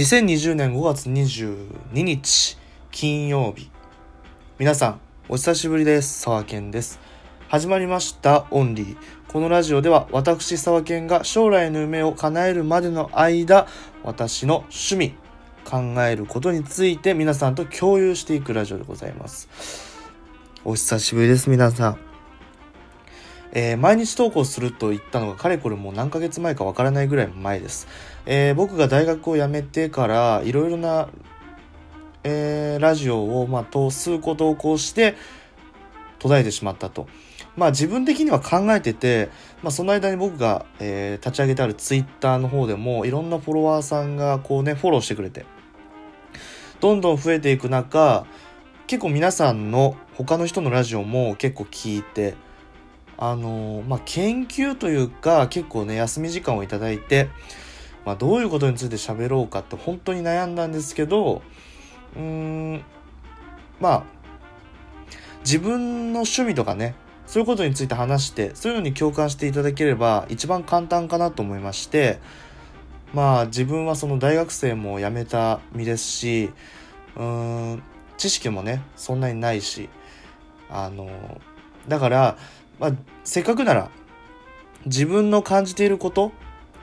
2020年5月22日金曜日。皆さんお久しぶりです。沢健です。始まりましたオンリー。このラジオでは私沢健が将来の夢を叶えるまでの間私の趣味考えることについて皆さんと共有していくラジオでございます。お久しぶりです皆さん。えー、毎日投稿すると言ったのがかれこれもう何ヶ月前かわからないぐらい前です。えー、僕が大学を辞めてからいろいろな、えー、ラジオを、まあ、と数個投稿して途絶えてしまったと。まあ自分的には考えてて、まあその間に僕が、えー、立ち上げてあるツイッターの方でもいろんなフォロワーさんがこうね、フォローしてくれて、どんどん増えていく中、結構皆さんの他の人のラジオも結構聞いて、あのまあ、研究というか結構ね休み時間をいただいて、まあ、どういうことについて喋ろうかって本当に悩んだんですけどうーんまあ自分の趣味とかねそういうことについて話してそういうのに共感していただければ一番簡単かなと思いましてまあ自分はその大学生も辞めた身ですしうーん知識もねそんなにないしあのだからまあ、せっかくなら自分の感じていること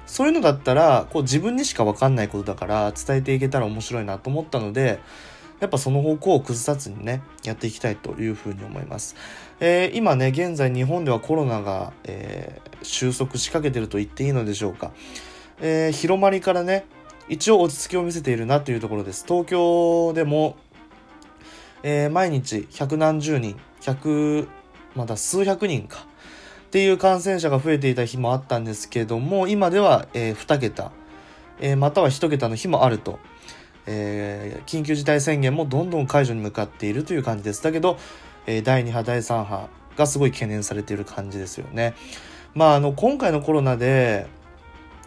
そういうのだったらこう自分にしか分かんないことだから伝えていけたら面白いなと思ったのでやっぱその方向を崩さずにねやっていきたいというふうに思います、えー、今ね現在日本ではコロナが、えー、収束しかけてると言っていいのでしょうか、えー、広まりからね一応落ち着きを見せているなというところです。東京でも、え毎日百何十人100まだ数百人か。っていう感染者が増えていた日もあったんですけども今では、えー、2桁、えー、または1桁の日もあると、えー、緊急事態宣言もどんどん解除に向かっているという感じです。だけど、え、第2波第3波がすごい懸念されている感じですよね。まああの今回のコロナで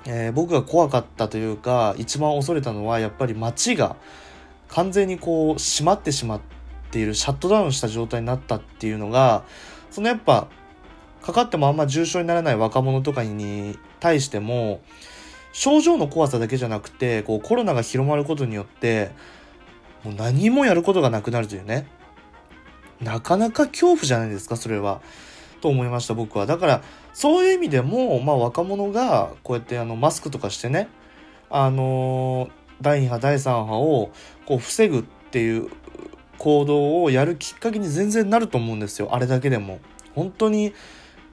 え、僕が怖かったというか一番恐れたのはやっぱり街が完全にこう閉まってしまっているシャットダウンした状態になったっていうのがそのやっぱかかってもあんま重症にならない若者とかに対しても症状の怖さだけじゃなくてこうコロナが広まることによってもう何もやることがなくなるというねなかなか恐怖じゃないですかそれは。と思いました僕は。だからそういう意味でも、まあ、若者がこうやってあのマスクとかしてねあの、第2波第3波をこう防ぐっていう行動をやるきっかけに全然なると思うんですよ。あれだけでも。本当に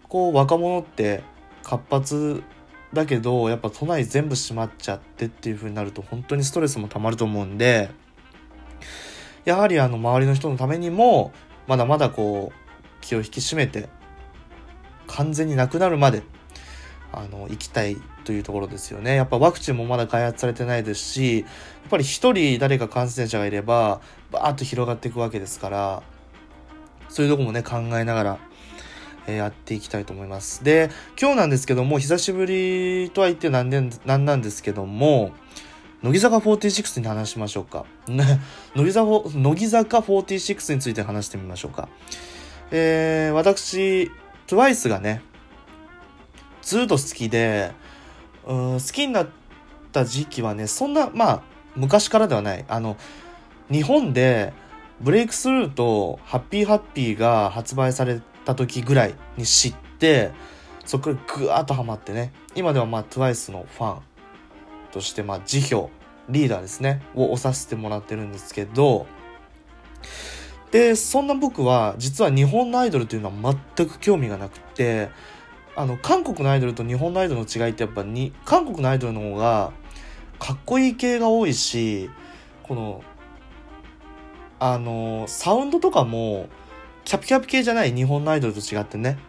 こう若者って活発だけどやっぱ都内全部閉まっちゃってっていう風になると本当にストレスもたまると思うんでやはりあの周りの人のためにもまだまだこう気を引き締めて完全になくなるまであの行きたいというところですよね。やっぱワクチンもまだ開発されてないですし、やっぱり一人誰か感染者がいれば、バーッと広がっていくわけですから、そういうとこもね、考えながら、え、やっていきたいと思います。で、今日なんですけども、久しぶりとは言ってなんで、なんなんですけども、乃木坂46に話しましょうか。乃木坂、乃木坂46について話してみましょうか。えー、私、TWICE がね、ずっと好きで、うん好きになった時期はね、そんな、まあ、昔からではない。あの、日本で、ブレイクスルーとハッピーハッピーが発売された時ぐらいに知って、そこからぐわーっとハマってね、今ではまあ TWICE のファンとして、まあ辞表、リーダーですね、を押させてもらってるんですけど、で、そんな僕は実は日本のアイドルというのは全く興味がなくて、あの韓国のアイドルと日本のアイドルの違いってやっぱに韓国のアイドルの方がかっこいい系が多いしこのあのサウンドとかもキャピキャピ系じゃない日本のアイドルと違ってね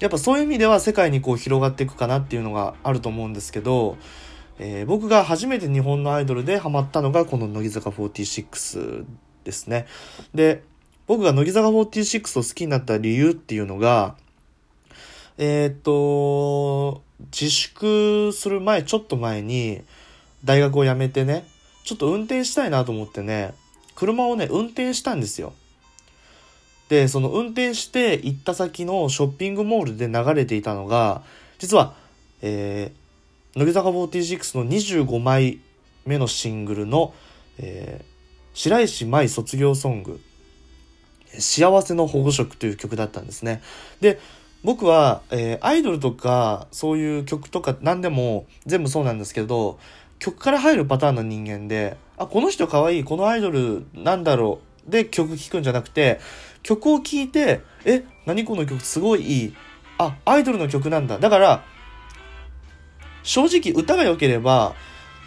やっぱそういう意味では世界にこう広がっていくかなっていうのがあると思うんですけど、えー、僕が初めて日本のアイドルでハマったのがこの乃木坂46ですね。で、僕が乃木坂46を好きになった理由っていうのが、えー、っと、自粛する前、ちょっと前に、大学を辞めてね、ちょっと運転したいなと思ってね、車をね、運転したんですよ。で、その運転して行った先のショッピングモールで流れていたのが、実は、えー、乃木坂46の25枚目のシングルの、えー、白石舞卒業ソング、幸せの保護色という曲だったんですね。で、僕は、えー、アイドルとか、そういう曲とか何でも全部そうなんですけど、曲から入るパターンの人間で、あ、この人可愛い、このアイドルなんだろう、で曲聴くんじゃなくて、曲を聴いて、え、何この曲すごいいい。あ、アイドルの曲なんだ。だから、正直歌が良ければ、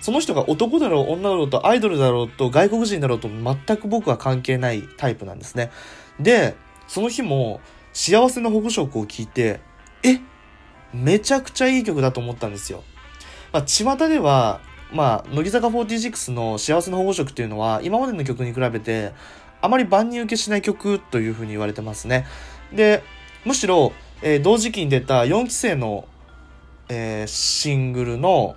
その人が男だろう、女だろうと、アイドルだろうと、外国人だろうと、全く僕は関係ないタイプなんですね。で、その日も、幸せの保護色を聞いて、えめちゃくちゃいい曲だと思ったんですよ。まあ、巷では、まあ、乃木坂46の幸せの保護色っていうのは、今までの曲に比べて、あまり万人受けしない曲というふうに言われてますね。で、むしろ、えー、同時期に出た4期生の、えー、シングルの、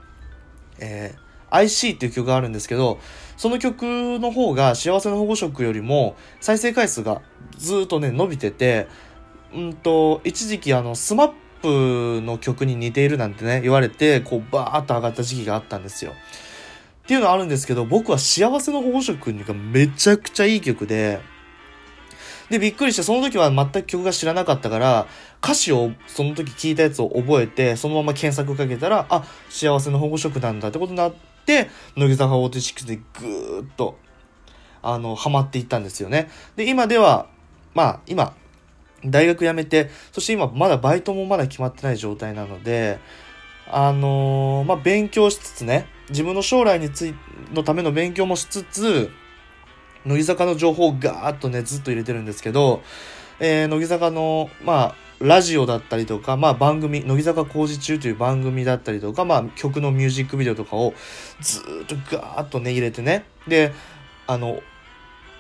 えー、IC っていう曲があるんですけど、その曲の方が幸せの保護色よりも再生回数がずっとね、伸びてて、うんと、一時期あの、スマップの曲に似ているなんてね、言われて、こう、バーっと上がった時期があったんですよ。っていうのはあるんですけど、僕は幸せの保護色がめちゃくちゃいい曲で、で、びっくりして、その時は全く曲が知らなかったから、歌詞をその時聞いたやつを覚えて、そのまま検索かけたら、あ、幸せの保護色なんだってことになって、乃木坂46でぐーっと、あの、ハマっていったんですよね。で、今では、まあ、今、大学辞めて、そして今まだバイトもまだ決まってない状態なので、あのー、まあ、勉強しつつね、自分の将来につい、のための勉強もしつつ、乃木坂の情報をガーッとね、ずっと入れてるんですけど、えー、乃木坂の、まあ、ラジオだったりとか、まあ番組、乃木坂工事中という番組だったりとか、まあ曲のミュージックビデオとかをずっとガーッとね、入れてね。で、あの、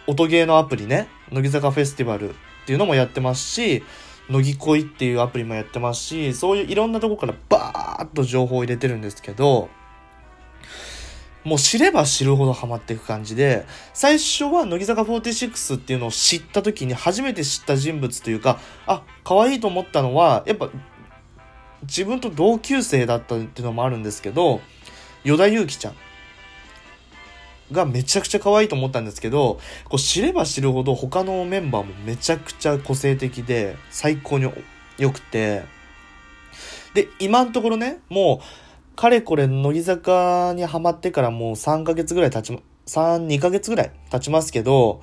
音ゲーのアプリね、乃木坂フェスティバルっていうのもやってますし、乃木恋っていうアプリもやってますし、そういういろんなとこからバーッと情報を入れてるんですけど、もう知れば知るほどハマっていく感じで、最初は乃木坂46っていうのを知った時に初めて知った人物というか、あ、可愛いと思ったのは、やっぱ自分と同級生だったっていうのもあるんですけど、与田祐希ちゃん。がめちゃくちゃ可愛いと思ったんですけど、こう知れば知るほど他のメンバーもめちゃくちゃ個性的で最高に良くて、で、今のところね、もうかれこれ乃木坂にハマってからもう3ヶ月ぐらい経ちま、3、2ヶ月ぐらい経ちますけど、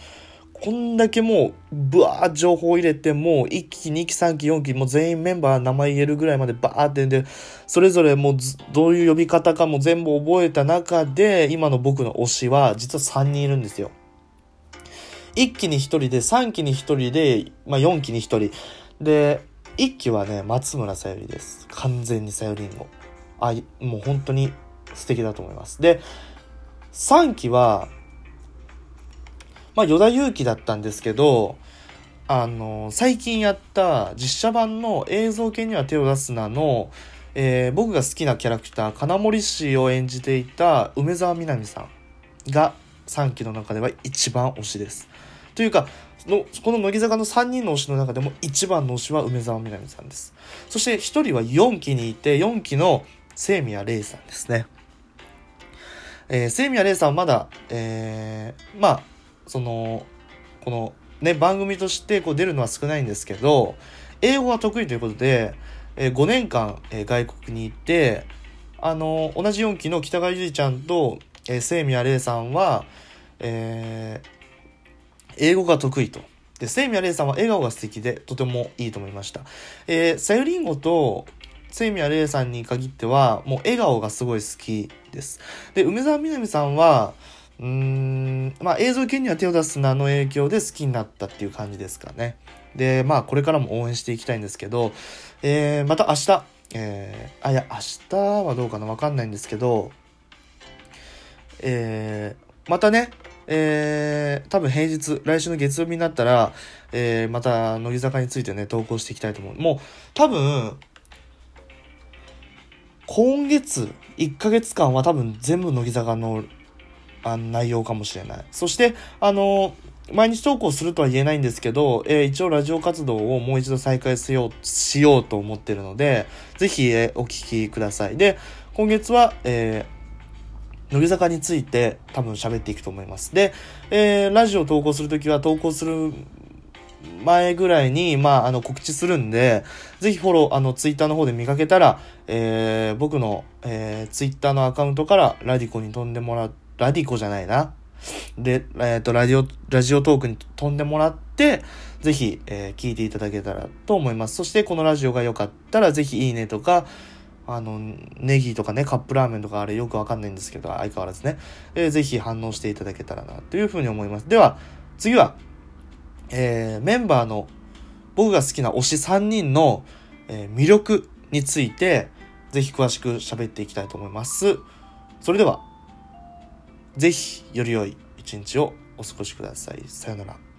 こんだけもう、ブワー情報入れて、もう1期、2期、3期、4期、もう全員メンバー名前言えるぐらいまでバーってんで、それぞれもうどういう呼び方かも全部覚えた中で、今の僕の推しは実は3人いるんですよ。1期に1人で、3期に1人で、まあ4期に1人。で、1期はね、松村さゆりです。完全にさゆりんご。あもう本当に素敵だと思います。で、3期は、まあ、与田祐希だったんですけど、あの、最近やった実写版の映像系には手を出すなの、えー、僕が好きなキャラクター、金森氏を演じていた梅沢みなみさんが3期の中では一番推しです。というか、のこの乃木坂の3人の推しの中でも一番の推しは梅沢みなみさんです。そして1人は4期にいて、4期の清宮玲さんですね。えー、清宮玲さんはまだ、えー、まあ、その、この、ね、番組としてこう出るのは少ないんですけど、英語が得意ということで、えー、5年間、えー、外国に行って、あの、同じ4期の北川ゆりちゃんと、え、清宮玲さんは、えー、英語が得意と。で、清宮玲さんは笑顔が素敵で、とてもいいと思いました。えー、さゆりんごと、セイミヤレイさんに限っては、もう笑顔がすごい好きです。で、梅沢みなみさんは、うーん、まあ映像系には手を出す名の影響で好きになったっていう感じですかね。で、まあこれからも応援していきたいんですけど、えー、また明日、えー、あ、いや、明日はどうかなわかんないんですけど、えー、またね、えー、多分平日、来週の月曜日になったら、えー、また乃木坂についてね、投稿していきたいと思う。もう、多分、今月1ヶ月間は多分全部乃木坂のあ内容かもしれない。そして、あの、毎日投稿するとは言えないんですけど、えー、一応ラジオ活動をもう一度再開しよう、しようと思ってるので、ぜひ、えー、お聞きください。で、今月は、えー、乃木坂について多分喋っていくと思います。で、えー、ラジオ投稿するときは投稿する前ぐらいに、まあ、あの、告知するんで、ぜひフォロー、あの、ツイッターの方で見かけたら、えー、僕の、えー、ツイッターのアカウントからラディコに飛んでもらう、ラディコじゃないな。で、えっ、ー、と、ラジオ、ラジオトークに飛んでもらって、ぜひ、えー、聞いていただけたらと思います。そして、このラジオが良かったら、ぜひいいねとか、あの、ネギとかね、カップラーメンとかあれよくわかんないんですけど、相変わらずね、えー、ぜひ反応していただけたらな、というふうに思います。では、次は、えー、メンバーの、僕が好きな推し3人の、えー、魅力について、ぜひ詳しく喋っていきたいと思います。それでは、ぜひ、より良い一日をお過ごしください。さよなら。